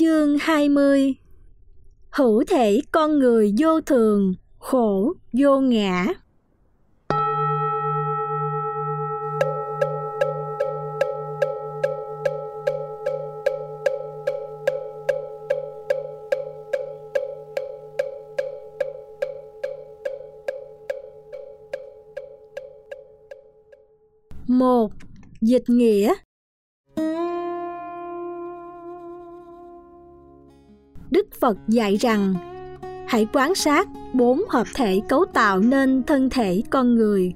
Chương 20 Hữu thể con người vô thường, khổ vô ngã. một Dịch nghĩa Phật dạy rằng hãy quan sát bốn hợp thể cấu tạo nên thân thể con người.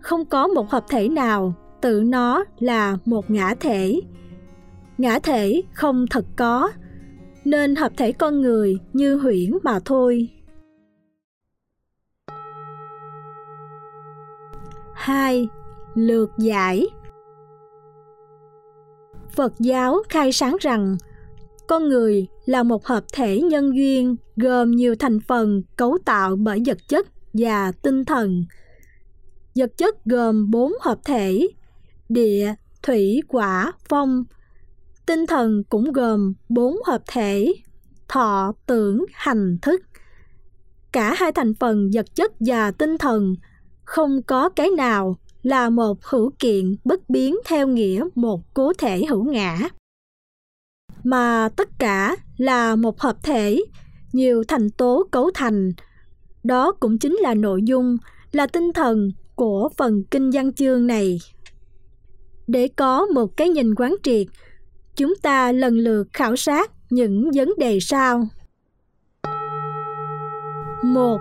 Không có một hợp thể nào tự nó là một ngã thể. Ngã thể không thật có, nên hợp thể con người như huyễn mà thôi. 2. Lược giải Phật giáo khai sáng rằng con người là một hợp thể nhân duyên gồm nhiều thành phần cấu tạo bởi vật chất và tinh thần. Vật chất gồm bốn hợp thể: địa, thủy, hỏa, phong. Tinh thần cũng gồm bốn hợp thể: thọ, tưởng, hành, thức. Cả hai thành phần vật chất và tinh thần không có cái nào là một hữu kiện bất biến theo nghĩa một cố thể hữu ngã mà tất cả là một hợp thể, nhiều thành tố cấu thành. Đó cũng chính là nội dung, là tinh thần của phần kinh văn chương này. Để có một cái nhìn quán triệt, chúng ta lần lượt khảo sát những vấn đề sau. Một,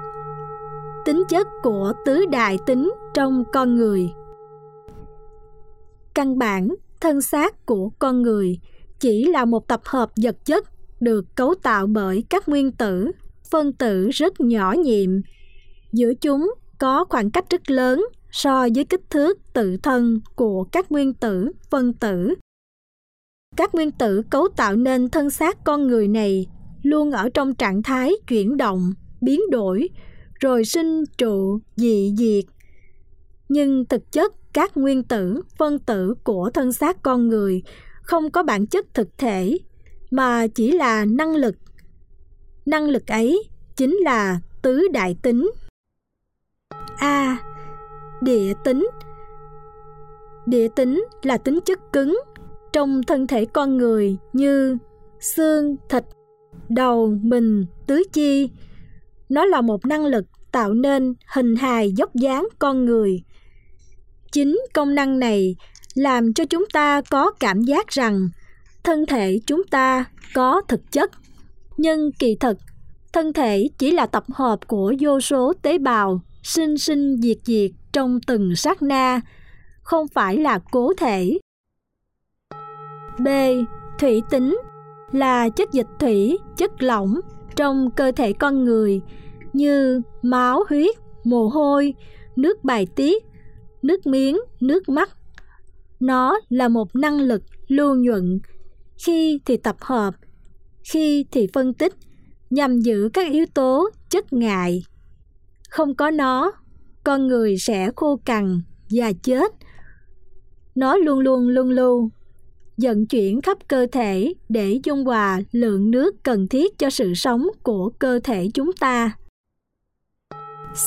tính chất của tứ đại tính trong con người. Căn bản thân xác của con người chỉ là một tập hợp vật chất được cấu tạo bởi các nguyên tử, phân tử rất nhỏ nhiệm. Giữa chúng có khoảng cách rất lớn so với kích thước tự thân của các nguyên tử, phân tử. Các nguyên tử cấu tạo nên thân xác con người này luôn ở trong trạng thái chuyển động, biến đổi, rồi sinh trụ, dị diệt. Nhưng thực chất các nguyên tử, phân tử của thân xác con người không có bản chất thực thể, mà chỉ là năng lực. Năng lực ấy chính là tứ đại tính. A. Địa tính. Địa tính là tính chất cứng trong thân thể con người như xương, thịt, đầu, mình, tứ chi. Nó là một năng lực tạo nên hình hài dốc dáng con người. Chính công năng này làm cho chúng ta có cảm giác rằng thân thể chúng ta có thực chất. Nhưng kỳ thực, thân thể chỉ là tập hợp của vô số tế bào sinh sinh diệt diệt trong từng sát na, không phải là cố thể. B. Thủy tính là chất dịch thủy, chất lỏng trong cơ thể con người như máu, huyết, mồ hôi, nước bài tiết, nước miếng, nước mắt nó là một năng lực lưu nhuận. Khi thì tập hợp, khi thì phân tích, nhằm giữ các yếu tố chất ngại. Không có nó, con người sẽ khô cằn và chết. Nó luôn luôn luân lưu vận chuyển khắp cơ thể để dung hòa lượng nước cần thiết cho sự sống của cơ thể chúng ta.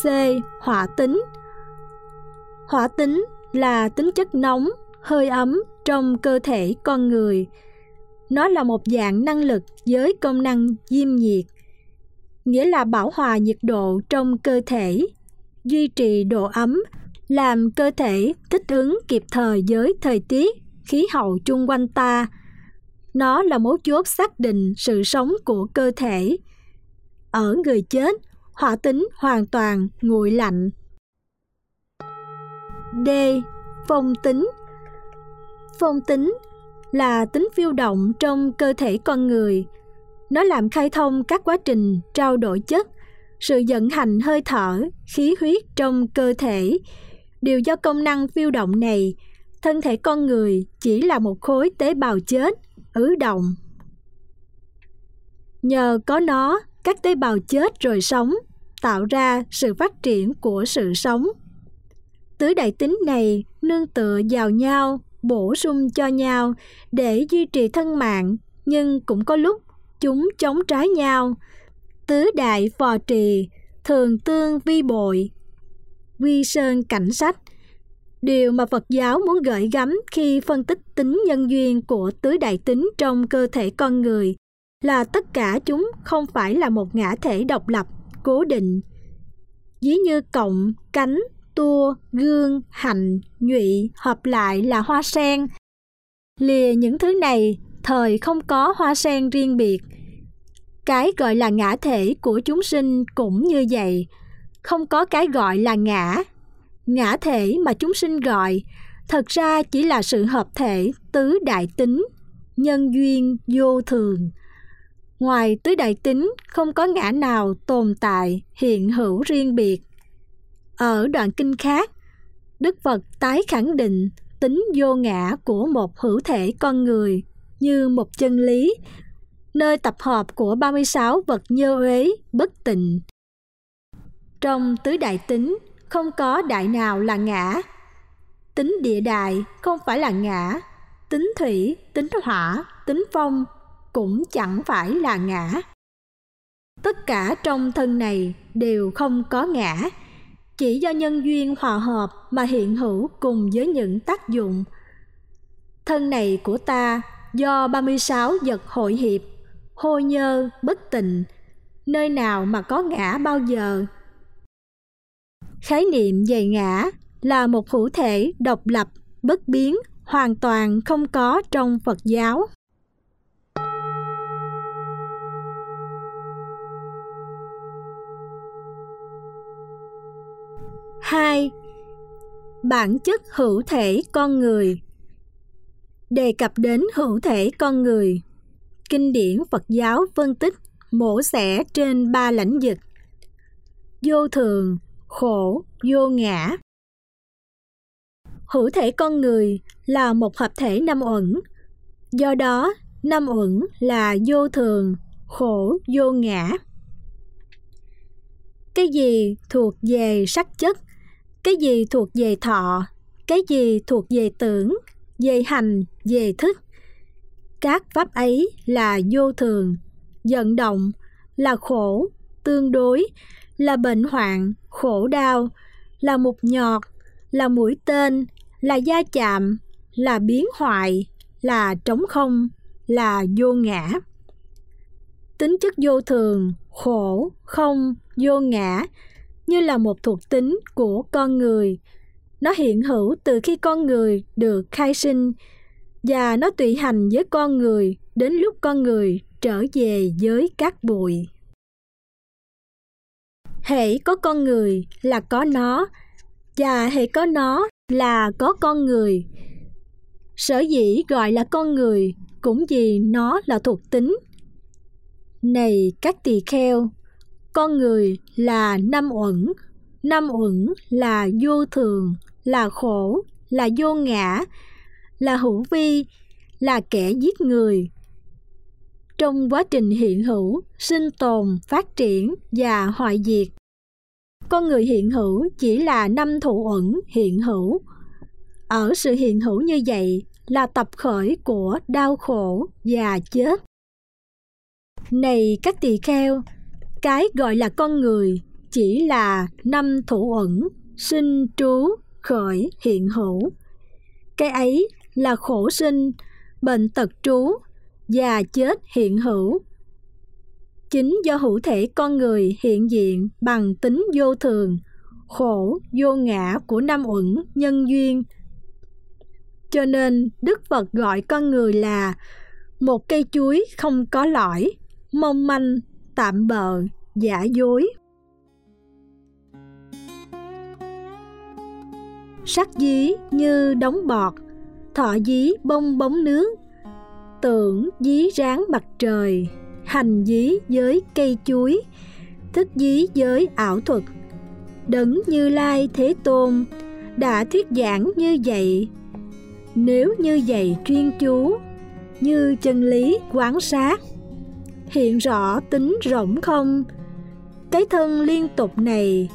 C. Hỏa tính. Hỏa tính là tính chất nóng hơi ấm trong cơ thể con người. Nó là một dạng năng lực với công năng diêm nhiệt, nghĩa là bảo hòa nhiệt độ trong cơ thể, duy trì độ ấm, làm cơ thể thích ứng kịp thời với thời tiết, khí hậu chung quanh ta. Nó là mấu chốt xác định sự sống của cơ thể. Ở người chết, hỏa tính hoàn toàn nguội lạnh. D. Phong tính phong tính là tính phiêu động trong cơ thể con người. Nó làm khai thông các quá trình trao đổi chất, sự vận hành hơi thở, khí huyết trong cơ thể. Đều do công năng phiêu động này, thân thể con người chỉ là một khối tế bào chết, ứ động. Nhờ có nó, các tế bào chết rồi sống, tạo ra sự phát triển của sự sống. Tứ đại tính này nương tựa vào nhau bổ sung cho nhau để duy trì thân mạng nhưng cũng có lúc chúng chống trái nhau. Tứ đại phò trì, thường tương vi bội, quy sơn cảnh sách. Điều mà Phật giáo muốn gợi gắm khi phân tích tính nhân duyên của tứ đại tính trong cơ thể con người là tất cả chúng không phải là một ngã thể độc lập, cố định. Ví như cộng, cánh, tua, gương, hạnh nhụy hợp lại là hoa sen. Lìa những thứ này, thời không có hoa sen riêng biệt. Cái gọi là ngã thể của chúng sinh cũng như vậy. Không có cái gọi là ngã. Ngã thể mà chúng sinh gọi, thật ra chỉ là sự hợp thể tứ đại tính, nhân duyên vô thường. Ngoài tứ đại tính, không có ngã nào tồn tại, hiện hữu riêng biệt. Ở đoạn kinh khác, Đức Phật tái khẳng định tính vô ngã của một hữu thể con người như một chân lý, nơi tập hợp của 36 vật nhơ uế bất tịnh. Trong tứ đại tính, không có đại nào là ngã. Tính địa đại không phải là ngã, tính thủy, tính hỏa, tính phong cũng chẳng phải là ngã. Tất cả trong thân này đều không có ngã, chỉ do nhân duyên hòa hợp mà hiện hữu cùng với những tác dụng. Thân này của ta do 36 vật hội hiệp, hôi nhơ, bất tịnh, nơi nào mà có ngã bao giờ. Khái niệm về ngã là một hữu thể độc lập, bất biến, hoàn toàn không có trong Phật giáo. 2. Bản chất hữu thể con người Đề cập đến hữu thể con người, kinh điển Phật giáo phân tích mổ xẻ trên ba lãnh vực vô thường, khổ, vô ngã. Hữu thể con người là một hợp thể năm uẩn, do đó năm uẩn là vô thường, khổ, vô ngã. Cái gì thuộc về sắc chất cái gì thuộc về thọ, cái gì thuộc về tưởng, về hành, về thức? Các pháp ấy là vô thường, vận động, là khổ, tương đối, là bệnh hoạn, khổ đau, là mục nhọt, là mũi tên, là da chạm, là biến hoại, là trống không, là vô ngã. Tính chất vô thường, khổ, không, vô ngã như là một thuộc tính của con người. Nó hiện hữu từ khi con người được khai sinh và nó tùy hành với con người đến lúc con người trở về với các bụi. Hệ có con người là có nó và hệ có nó là có con người. Sở dĩ gọi là con người cũng vì nó là thuộc tính. Này, các tỳ kheo con người là năm uẩn năm uẩn là vô thường, là khổ, là vô ngã, là hữu vi, là kẻ giết người. Trong quá trình hiện hữu, sinh tồn, phát triển và hoại diệt, con người hiện hữu chỉ là năm thụ uẩn hiện hữu. Ở sự hiện hữu như vậy là tập khởi của đau khổ và chết. Này các tỳ kheo cái gọi là con người, chỉ là năm thủ ẩn, sinh trú, khởi, hiện hữu. Cái ấy là khổ sinh, bệnh tật trú già chết hiện hữu. Chính do hữu thể con người hiện diện bằng tính vô thường, khổ, vô ngã của năm uẩn nhân duyên. Cho nên đức phật gọi con người là một cây chuối không có lõi, mong manh tạm bợ, giả dối. Sắc dí như đóng bọt, thọ dí bông bóng nước tưởng dí ráng mặt trời, hành dí với cây chuối. Thức dí với ảo thuật, đấng như lai thế tôn đã thuyết giảng như vậy. Nếu như vậy chuyên chú như chân lý quán sát hiện rõ tính rộng không cái thân liên tục này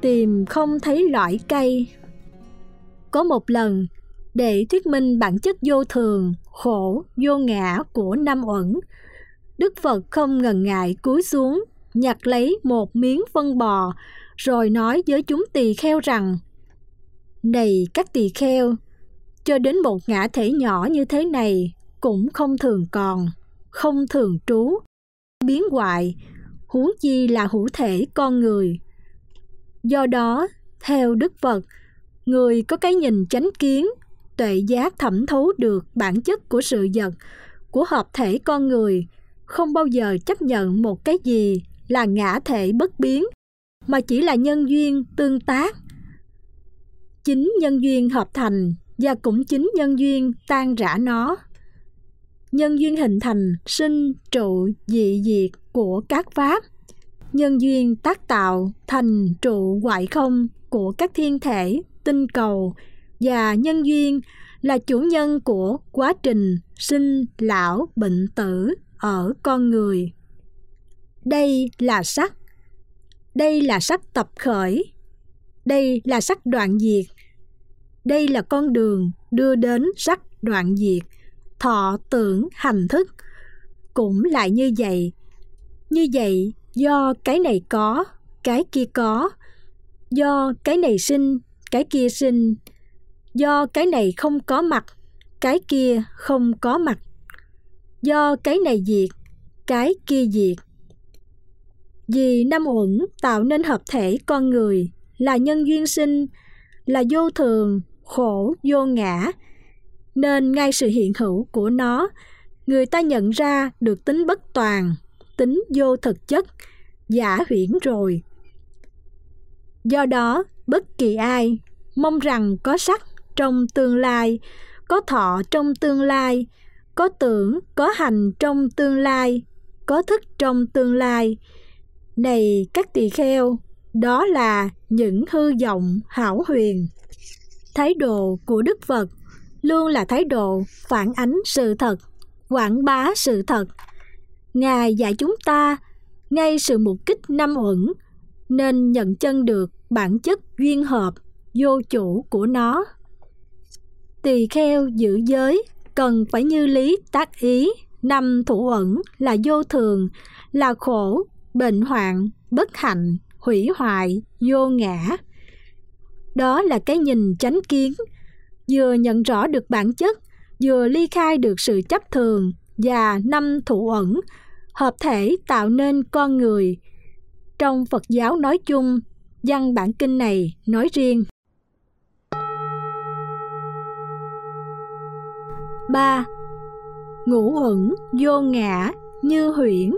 tìm không thấy lõi cây có một lần để thuyết minh bản chất vô thường, khổ, vô ngã của năm uẩn. Đức Phật không ngần ngại cúi xuống, nhặt lấy một miếng phân bò, rồi nói với chúng tỳ kheo rằng Này các tỳ kheo, cho đến một ngã thể nhỏ như thế này cũng không thường còn, không thường trú, biến hoại, huống chi là hữu thể con người. Do đó, theo Đức Phật, người có cái nhìn chánh kiến, tuệ giác thẩm thấu được bản chất của sự vật, của hợp thể con người, không bao giờ chấp nhận một cái gì là ngã thể bất biến, mà chỉ là nhân duyên tương tác. Chính nhân duyên hợp thành và cũng chính nhân duyên tan rã nó. Nhân duyên hình thành sinh trụ dị diệt của các pháp nhân duyên tác tạo thành trụ ngoại không của các thiên thể, tinh cầu và nhân duyên là chủ nhân của quá trình sinh, lão, bệnh tử ở con người. Đây là sắc. Đây là sắc tập khởi. Đây là sắc đoạn diệt. Đây là con đường đưa đến sắc đoạn diệt, thọ tưởng hành thức. Cũng lại như vậy. Như vậy, do cái này có, cái kia có. Do cái này sinh, cái kia sinh. Do cái này không có mặt, cái kia không có mặt. Do cái này diệt, cái kia diệt. Vì năm uẩn tạo nên hợp thể con người, là nhân duyên sinh, là vô thường, khổ, vô ngã nên ngay sự hiện hữu của nó. Người ta nhận ra được tính bất toàn, tính vô thực chất, giả huyễn rồi. Do đó, bất kỳ ai mong rằng có sắc trong tương lai, có thọ trong tương lai, có tưởng, có hành trong tương lai, có thức trong tương lai. Này, các tỳ kheo, đó là những hư vọng hảo huyền. Thái độ của đức phật luôn là thái độ phản ánh sự thật, quảng bá sự thật. Ngài dạy chúng ta ngay sự mục kích năm uẩn, nên nhận chân được bản chất duyên hợp, vô chủ của nó. Tỳ kheo giữ giới cần phải như lý tác ý, năm thủ ẩn là vô thường, là khổ, bệnh hoạn, bất hạnh, hủy hoại, vô ngã. Đó là cái nhìn chánh kiến vừa nhận rõ được bản chất, vừa ly khai được sự chấp thường và năm thủ ẩn, hợp thể tạo nên con người. Trong phật giáo nói chung, văn bản kinh này nói riêng. Ba, ngũ uẩn vô ngã như huyễn.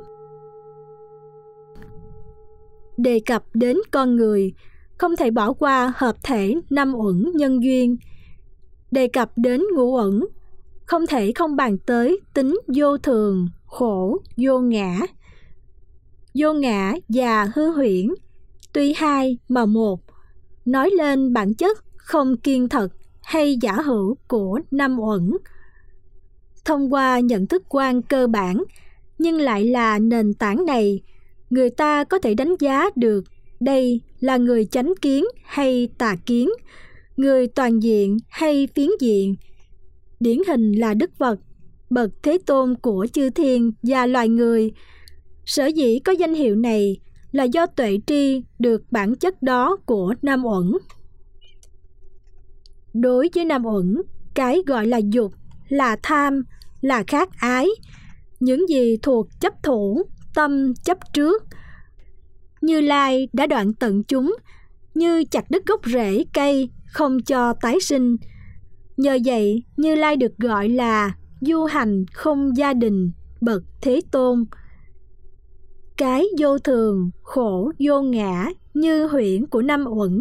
Đề cập đến con người, không thể bỏ qua hợp thể năm uẩn nhân duyên đề cập đến ngũ ẩn không thể không bàn tới tính vô thường, khổ, vô ngã. Vô ngã và hư huyễn. Tuy hai mà một. Nói lên bản chất không kiên thật hay giả hữu của năm uẩn. Thông qua nhận thức quan cơ bản, nhưng lại là nền tảng này, người ta có thể đánh giá được đây là người chánh kiến hay tà kiến người toàn diện hay phiến diện? Điển hình là đức phật, bậc thế tôn của chư thiên và loài người. Sở dĩ có danh hiệu này là do tuệ tri được bản chất đó của nam uẩn. Đối với nam uẩn, cái gọi là dục, là tham, là khát ái. Những gì thuộc chấp thủ, tâm chấp trước. Như lai đã đoạn tận chúng, như chặt đứt gốc rễ cây không cho tái sinh. Nhờ vậy, như lai được gọi là du hành không gia đình, bậc thế tôn. Cái vô thường, khổ, vô ngã, như huyễn của năm uẩn,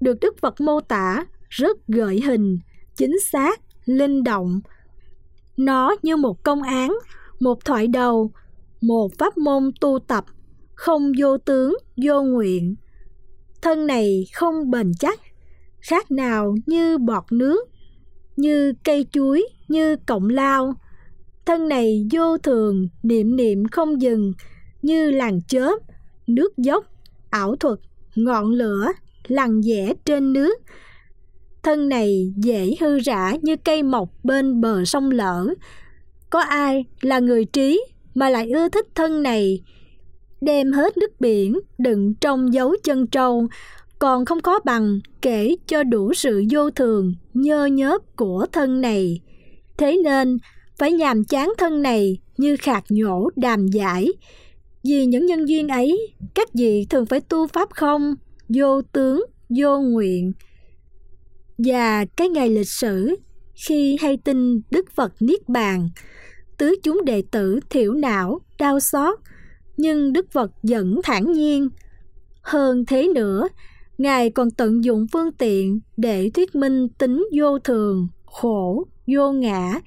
được đức phật mô tả rất gợi hình, chính xác, linh động. Nó như một công án, một thoại đầu, một pháp môn tu tập, không vô tướng, vô nguyện. Thân này không bền chắc khác nào như bọt nước, như cây chuối, như cộng lao. Thân này vô thường, niệm niệm không dừng, như làng chớp, nước dốc, ảo thuật, ngọn lửa, lằn vẽ trên nước. Thân này dễ hư rã như cây mọc bên bờ sông lở. có ai là người trí mà lại ưa thích thân này? Đem hết nước biển đựng trong dấu chân trâu còn không có bằng kể cho đủ sự vô thường, nhơ nhớp của thân này. Thế nên, phải nhàm chán thân này như khạc nhổ đàm giải. Vì những nhân duyên ấy, các vị thường phải tu pháp không? Vô tướng, vô nguyện. Và cái ngày lịch sử, khi hay tin đức phật niết bàn, tứ chúng đệ tử thiểu não, đau xót, nhưng đức phật vẫn thản nhiên. Hơn thế nữa ngài còn tận dụng phương tiện để thuyết minh tính vô thường, khổ, vô ngã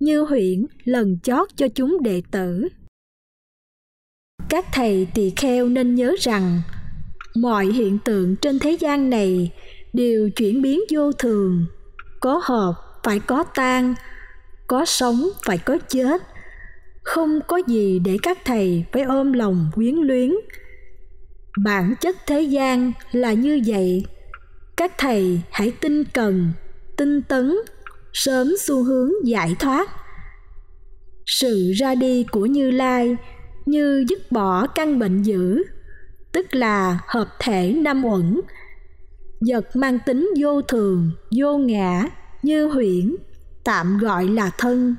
như huyễn lần chót cho chúng đệ tử. Các thầy tỳ kheo nên nhớ rằng, mọi hiện tượng trên thế gian này đều chuyển biến vô thường. Có hợp phải có tan có sống phải có chết. Không có gì để các thầy phải ôm lòng quyến luyến bản chất thế gian là như vậy. Các thầy hãy tinh cần, tinh tấn, sớm xu hướng giải thoát. Sự ra đi của như lai như dứt bỏ căn bệnh dữ, tức là hợp thể năm uẩn. Vật mang tính vô thường, vô ngã, như huyễn, tạm gọi là thân.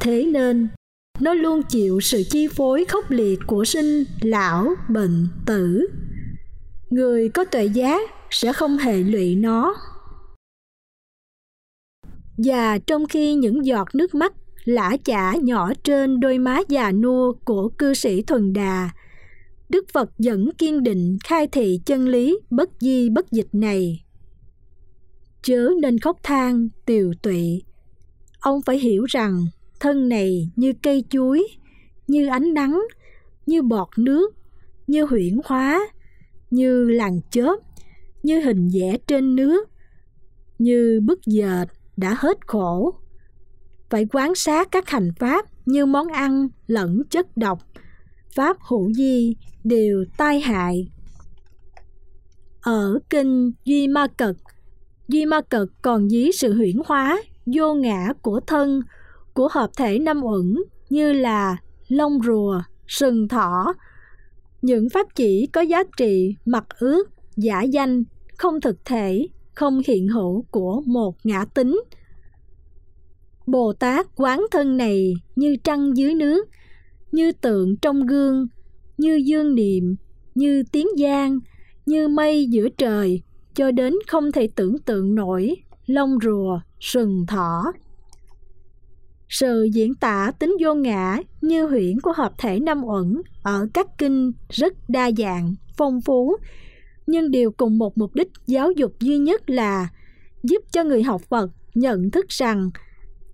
Thế nên nó luôn chịu sự chi phối khốc liệt của sinh, lão, bệnh, tử. Người có tuệ giác sẽ không hề lụy nó. Và trong khi những giọt nước mắt, lã chả nhỏ trên đôi má già nua của cư sĩ thuần đà, đức phật vẫn kiên định khai thị chân lý bất di bất dịch này. Chớ nên khóc than, tiều tụy. Ông phải hiểu rằng thân này như cây chuối, như ánh nắng, như bọt nước, như huyễn hóa, như làng chớp, như hình vẽ trên nước, như bức dệt đã hết khổ. Phải quán sát các hành pháp như món ăn lẫn chất độc. Pháp hữu di đều tai hại. Ở kinh duy ma cật duy ma cật còn dí sự huyễn hóa vô ngã của thân của hợp thể năm uẩn như là lông rùa, sừng thỏ. Những pháp chỉ có giá trị mặt ước, giả danh, không thực thể, không hiện hữu của một ngã tính. Bồ tát quán thân này như trăng dưới nước, như tượng trong gương, như dương niệm, như tiếng giang, như mây giữa trời, cho đến không thể tưởng tượng nổi lông rùa, sừng thỏ sự diễn tả tính vô ngã như huyễn của hợp thể năm uẩn ở các kinh rất đa dạng, phong phú. Nhưng đều cùng một mục đích giáo dục duy nhất là giúp cho người học phật nhận thức rằng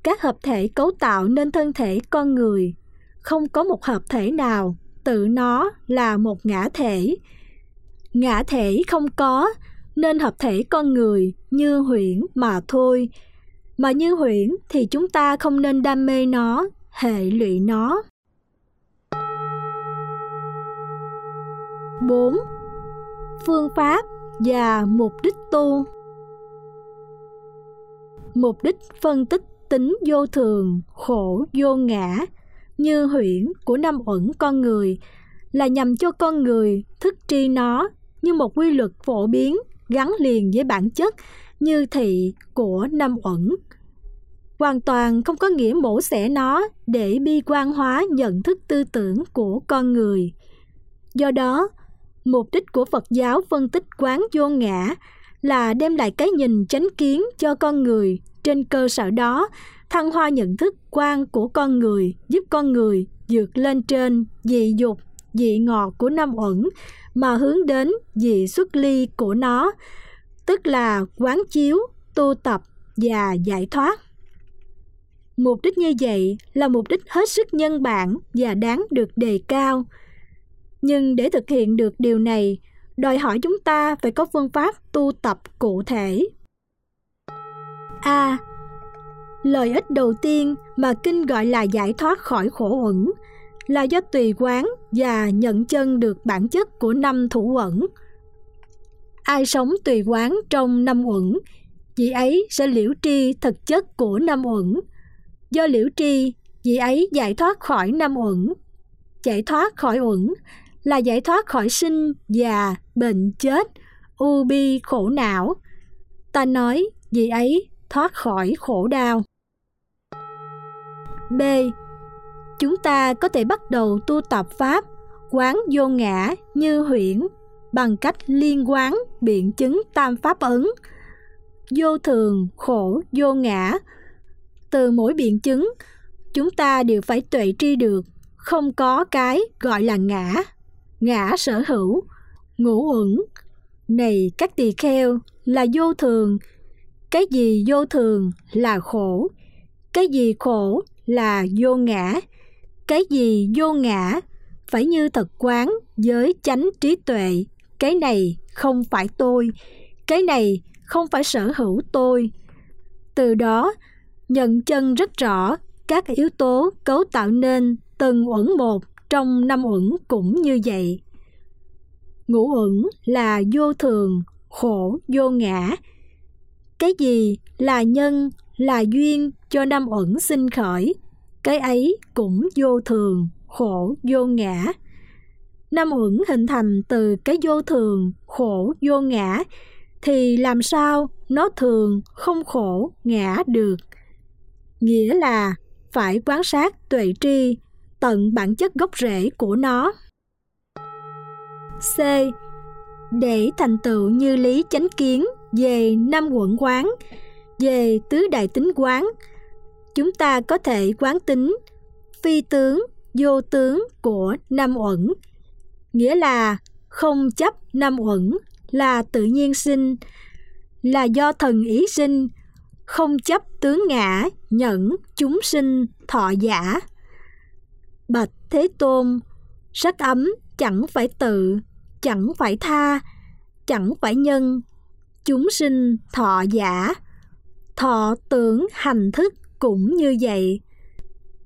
các hợp thể cấu tạo nên thân thể con người. Không có một hợp thể nào tự nó là một ngã thể. Ngã thể không có nên hợp thể con người như huyễn mà thôi mà như huyễn thì chúng ta không nên đam mê nó hệ lụy nó 4. Phương pháp và mục đích tu Mục đích phân tích tính vô thường, khổ vô ngã như huyễn của năm uẩn con người là nhằm cho con người thức tri nó như một quy luật phổ biến gắn liền với bản chất như thị của năm uẩn hoàn toàn không có nghĩa mổ xẻ nó để bi quan hóa nhận thức tư tưởng của con người. Do đó, mục đích của phật giáo phân tích quán vô ngã là đem lại cái nhìn chánh kiến cho con người trên cơ sở đó, thăng hoa nhận thức quan của con người, giúp con người vượt lên trên dị dục, dị ngọt của năm uẩn mà hướng đến dị xuất ly của nó tức là quán chiếu, tu tập và giải thoát. Mục đích như vậy là mục đích hết sức nhân bản và đáng được đề cao. Nhưng để thực hiện được điều này, đòi hỏi chúng ta phải có phương pháp tu tập cụ thể. A. Lợi ích đầu tiên mà kinh gọi là giải thoát khỏi khổ uẩn là do tùy quán và nhận chân được bản chất của năm thủ uẩn ai sống tùy quán trong năm uẩn vị ấy sẽ liễu tri thực chất của năm uẩn. Do liễu tri, vị ấy giải thoát khỏi năm uẩn. Giải thoát khỏi uẩn là giải thoát khỏi sinh, già, bệnh, chết, u bi, khổ não. Ta nói vị ấy thoát khỏi khổ đau. B. Chúng ta có thể bắt đầu tu tập Pháp quán vô ngã như huyễn bằng cách liên quán biện chứng tam pháp ấn. Vô thường, khổ, vô ngã. Từ mỗi biện chứng, chúng ta đều phải tuệ tri được, không có cái gọi là ngã. Ngã sở hữu, ngũ uẩn. Này, các tỳ kheo, là vô thường. Cái gì vô thường là khổ? Cái gì khổ là vô ngã? Cái gì vô ngã? Phải như thật quán với chánh trí tuệ cái này không phải tôi. Cái này không phải sở hữu tôi. Từ đó, nhận chân rất rõ các yếu tố cấu tạo nên từng uẩn một trong năm uẩn cũng như vậy. Ngũ uẩn là vô thường, khổ, vô ngã. Cái gì là nhân, là duyên cho năm uẩn sinh khởi, cái ấy cũng vô thường, khổ, vô ngã năm uẩn hình thành từ cái vô thường, khổ, vô ngã. Thì làm sao nó thường không khổ, ngã được? Nghĩa là phải quan sát, tuệ tri, tận bản chất gốc rễ của nó. C. Để thành tựu như lý chánh kiến về năm quận quán, về tứ đại tính quán. Chúng ta có thể quán tính phi tướng, vô tướng của năm uẩn nghĩa là không chấp năm uẩn là tự nhiên sinh, là do thần ý sinh. Không chấp tướng ngã, nhẫn chúng sinh, thọ giả. Bạch thế tôn, sắc ấm chẳng phải tự, chẳng phải tha, chẳng phải nhân. Chúng sinh thọ giả, thọ tưởng hành thức cũng như vậy.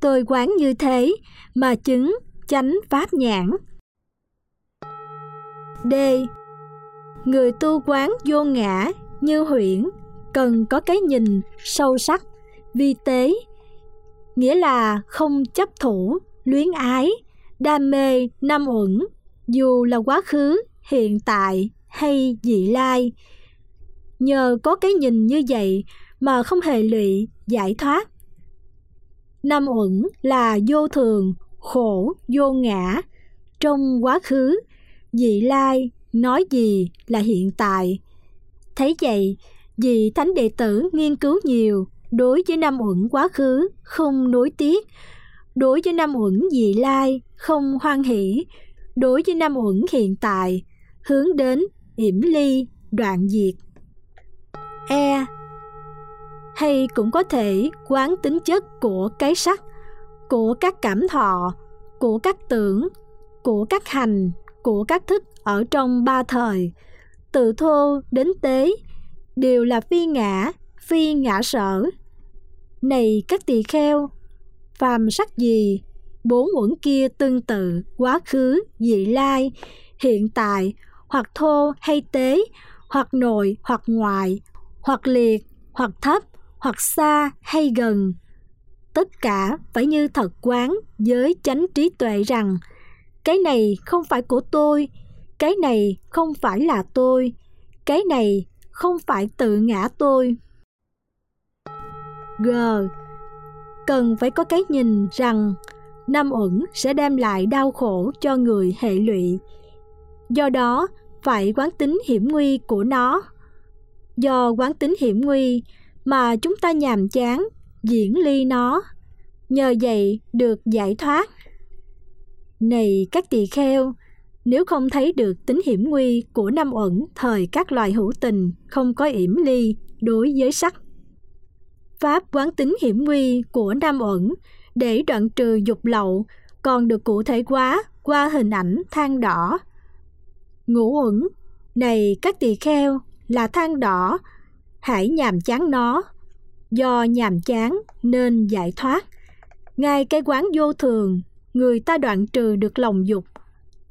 Tôi quán như thế mà chứng chánh pháp nhãn d. Người tu quán vô ngã, như huyễn, cần có cái nhìn sâu sắc, vi tế, nghĩa là không chấp thủ, luyến ái, đam mê năm uẩn, dù là quá khứ, hiện tại hay dị lai. Nhờ có cái nhìn như vậy mà không hề lụy, giải thoát. Năm uẩn là vô thường, khổ, vô ngã, trong quá khứ vị lai nói gì là hiện tại. Thấy vậy, vị thánh đệ tử nghiên cứu nhiều, đối với năm uẩn quá khứ không nối tiếc. Đối với năm uẩn vị lai không hoan hỷ. Đối với năm uẩn hiện tại, hướng đến yểm ly, đoạn diệt. E. Hay cũng có thể quán tính chất của cái sắc, của các cảm thọ, của các tưởng, của các hành của các thức ở trong ba thời. Từ thô đến tế đều là phi ngã phi ngã sở. Này các tỳ kheo, phàm sắc gì bốn uẩn kia tương tự, quá khứ dị lai, hiện tại, hoặc thô hay tế, hoặc nội, hoặc ngoại, hoặc liệt, hoặc thấp, hoặc xa hay gần. Tất cả phải như thật quán với chánh trí tuệ rằng cái này không phải của tôi, cái này không phải là tôi, cái này không phải tự ngã tôi. G, cần phải có cái nhìn rằng năm uẩn sẽ đem lại đau khổ cho người hệ lụy. Do đó, phải quán tính hiểm nguy của nó. Do quán tính hiểm nguy mà chúng ta nhàm chán, diễn ly nó. Nhờ vậy được giải thoát này các tỳ kheo, nếu không thấy được tính hiểm nguy của năm uẩn thời các loài hữu tình không có yểm ly đối với sắc. Pháp quán tính hiểm nguy của năm uẩn để đoạn trừ dục lậu còn được cụ thể hóa qua hình ảnh than đỏ. Ngũ uẩn, này các tỳ kheo, là than đỏ, hãy nhàm chán nó. Do nhàm chán nên giải thoát. Ngay cái quán vô thường người ta đoạn trừ được lòng dục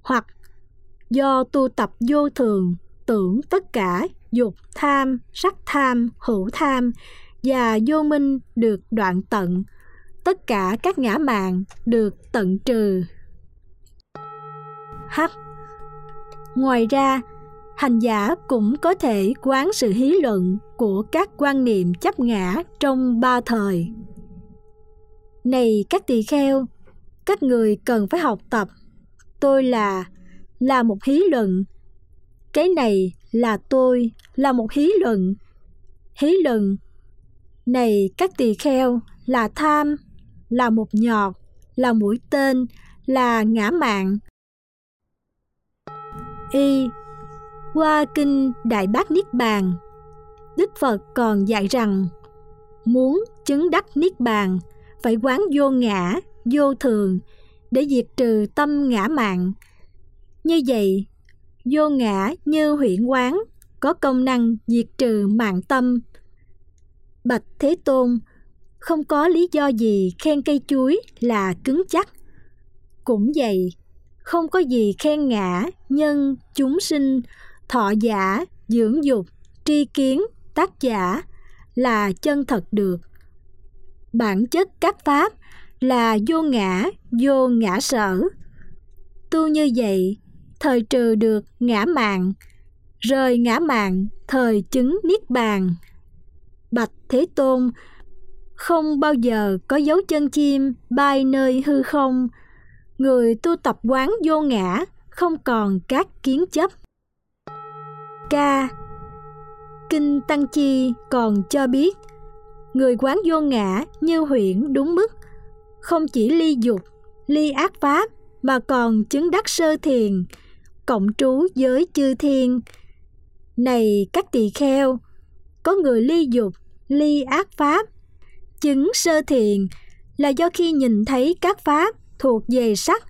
hoặc do tu tập vô thường tưởng tất cả dục tham, sắc tham, hữu tham và vô minh được đoạn tận. Tất cả các ngã mạn được tận trừ. H. Ngoài ra, hành giả cũng có thể quán sự hí luận của các quan niệm chấp ngã trong ba thời. Này các tỳ kheo, các người cần phải học tập. Tôi là là một hí luận. Cái này là tôi, là một hí luận. Hí luận. Này các tỳ kheo, là tham, là một nhọt, là mũi tên, là ngã mạng. Y qua kinh Đại Bát Niết Bàn, Đức Phật còn dạy rằng muốn chứng đắc Niết Bàn phải quán vô ngã, vô thường để diệt trừ tâm ngã mạng. Như vậy, vô ngã như huyện quán có công năng diệt trừ mạng tâm. Bạch Thế Tôn, không có lý do gì khen cây chuối là cứng chắc. Cũng vậy, không có gì khen ngã, nhân, chúng sinh, thọ giả, dưỡng dục, tri kiến, tác giả là chân thật được. Bản chất các pháp là vô ngã, vô ngã sở. Tu như vậy, thời trừ được ngã mạng, rời ngã mạng, thời chứng niết bàn. Bạch Thế Tôn, không bao giờ có dấu chân chim bay nơi hư không, người tu tập quán vô ngã, không còn các kiến chấp. K. Kinh Tăng Chi còn cho biết, người quán vô ngã như huyễn đúng mức, không chỉ ly dục, ly ác pháp mà còn chứng đắc sơ thiền, cộng trú giới chư thiên. Này các tỳ kheo, có người ly dục, ly ác pháp, chứng sơ thiền là do khi nhìn thấy các pháp thuộc về sắc,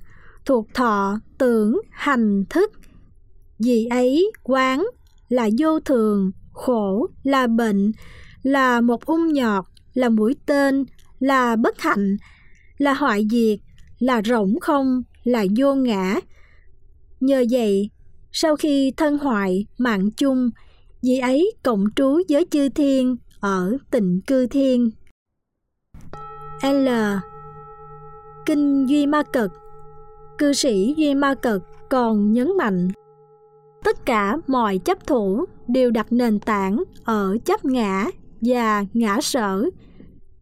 thuộc thọ, tưởng, hành, thức. Vì ấy quán là vô thường, khổ, là bệnh, là một ung nhọt, là mũi tên, là bất hạnh, là hoại diệt, là rỗng không, là vô ngã. Nhờ vậy, sau khi thân hoại mạng chung, vị ấy cộng trú với chư thiên ở tịnh cư thiên. L. Kinh Duy Ma Cật Cư sĩ Duy Ma Cật còn nhấn mạnh tất cả mọi chấp thủ đều đặt nền tảng ở chấp ngã và ngã sở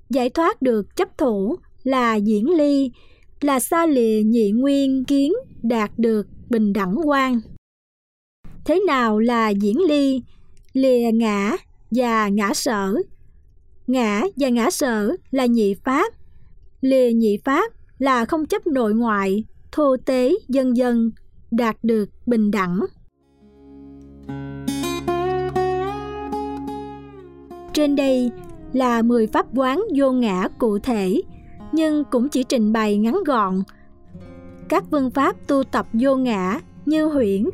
giải thoát được chấp thủ là diễn ly là xa lìa nhị nguyên kiến đạt được bình đẳng quan. Thế nào là diễn ly? Lìa ngã và ngã sở. Ngã và ngã sở là nhị pháp. Lìa nhị pháp là không chấp nội ngoại thô tế dân dân đạt được bình đẳng. Trên đây là 10 pháp quán vô ngã cụ thể, nhưng cũng chỉ trình bày ngắn gọn. Các phương pháp tu tập vô ngã như huyễn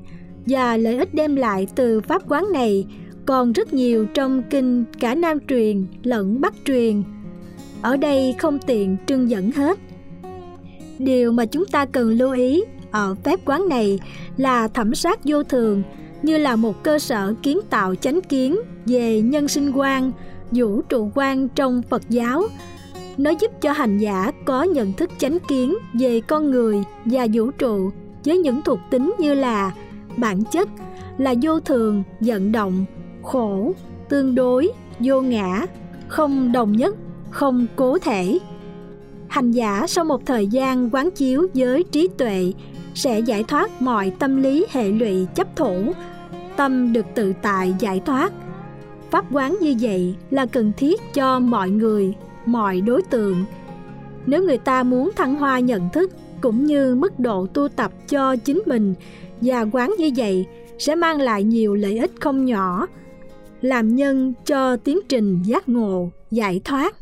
và lợi ích đem lại từ pháp quán này còn rất nhiều trong kinh cả Nam truyền lẫn Bắc truyền. Ở đây không tiện trưng dẫn hết. Điều mà chúng ta cần lưu ý ở phép quán này là thẩm sát vô thường như là một cơ sở kiến tạo chánh kiến về nhân sinh quan, vũ trụ quan trong Phật giáo. Nó giúp cho hành giả có nhận thức chánh kiến về con người và vũ trụ với những thuộc tính như là bản chất là vô thường, vận động, khổ, tương đối, vô ngã, không đồng nhất, không cố thể. Hành giả sau một thời gian quán chiếu với trí tuệ sẽ giải thoát mọi tâm lý hệ lụy chấp thủ tâm được tự tại giải thoát pháp quán như vậy là cần thiết cho mọi người mọi đối tượng. Nếu người ta muốn thăng hoa nhận thức cũng như mức độ tu tập cho chính mình và quán như vậy sẽ mang lại nhiều lợi ích không nhỏ, làm nhân cho tiến trình giác ngộ, giải thoát.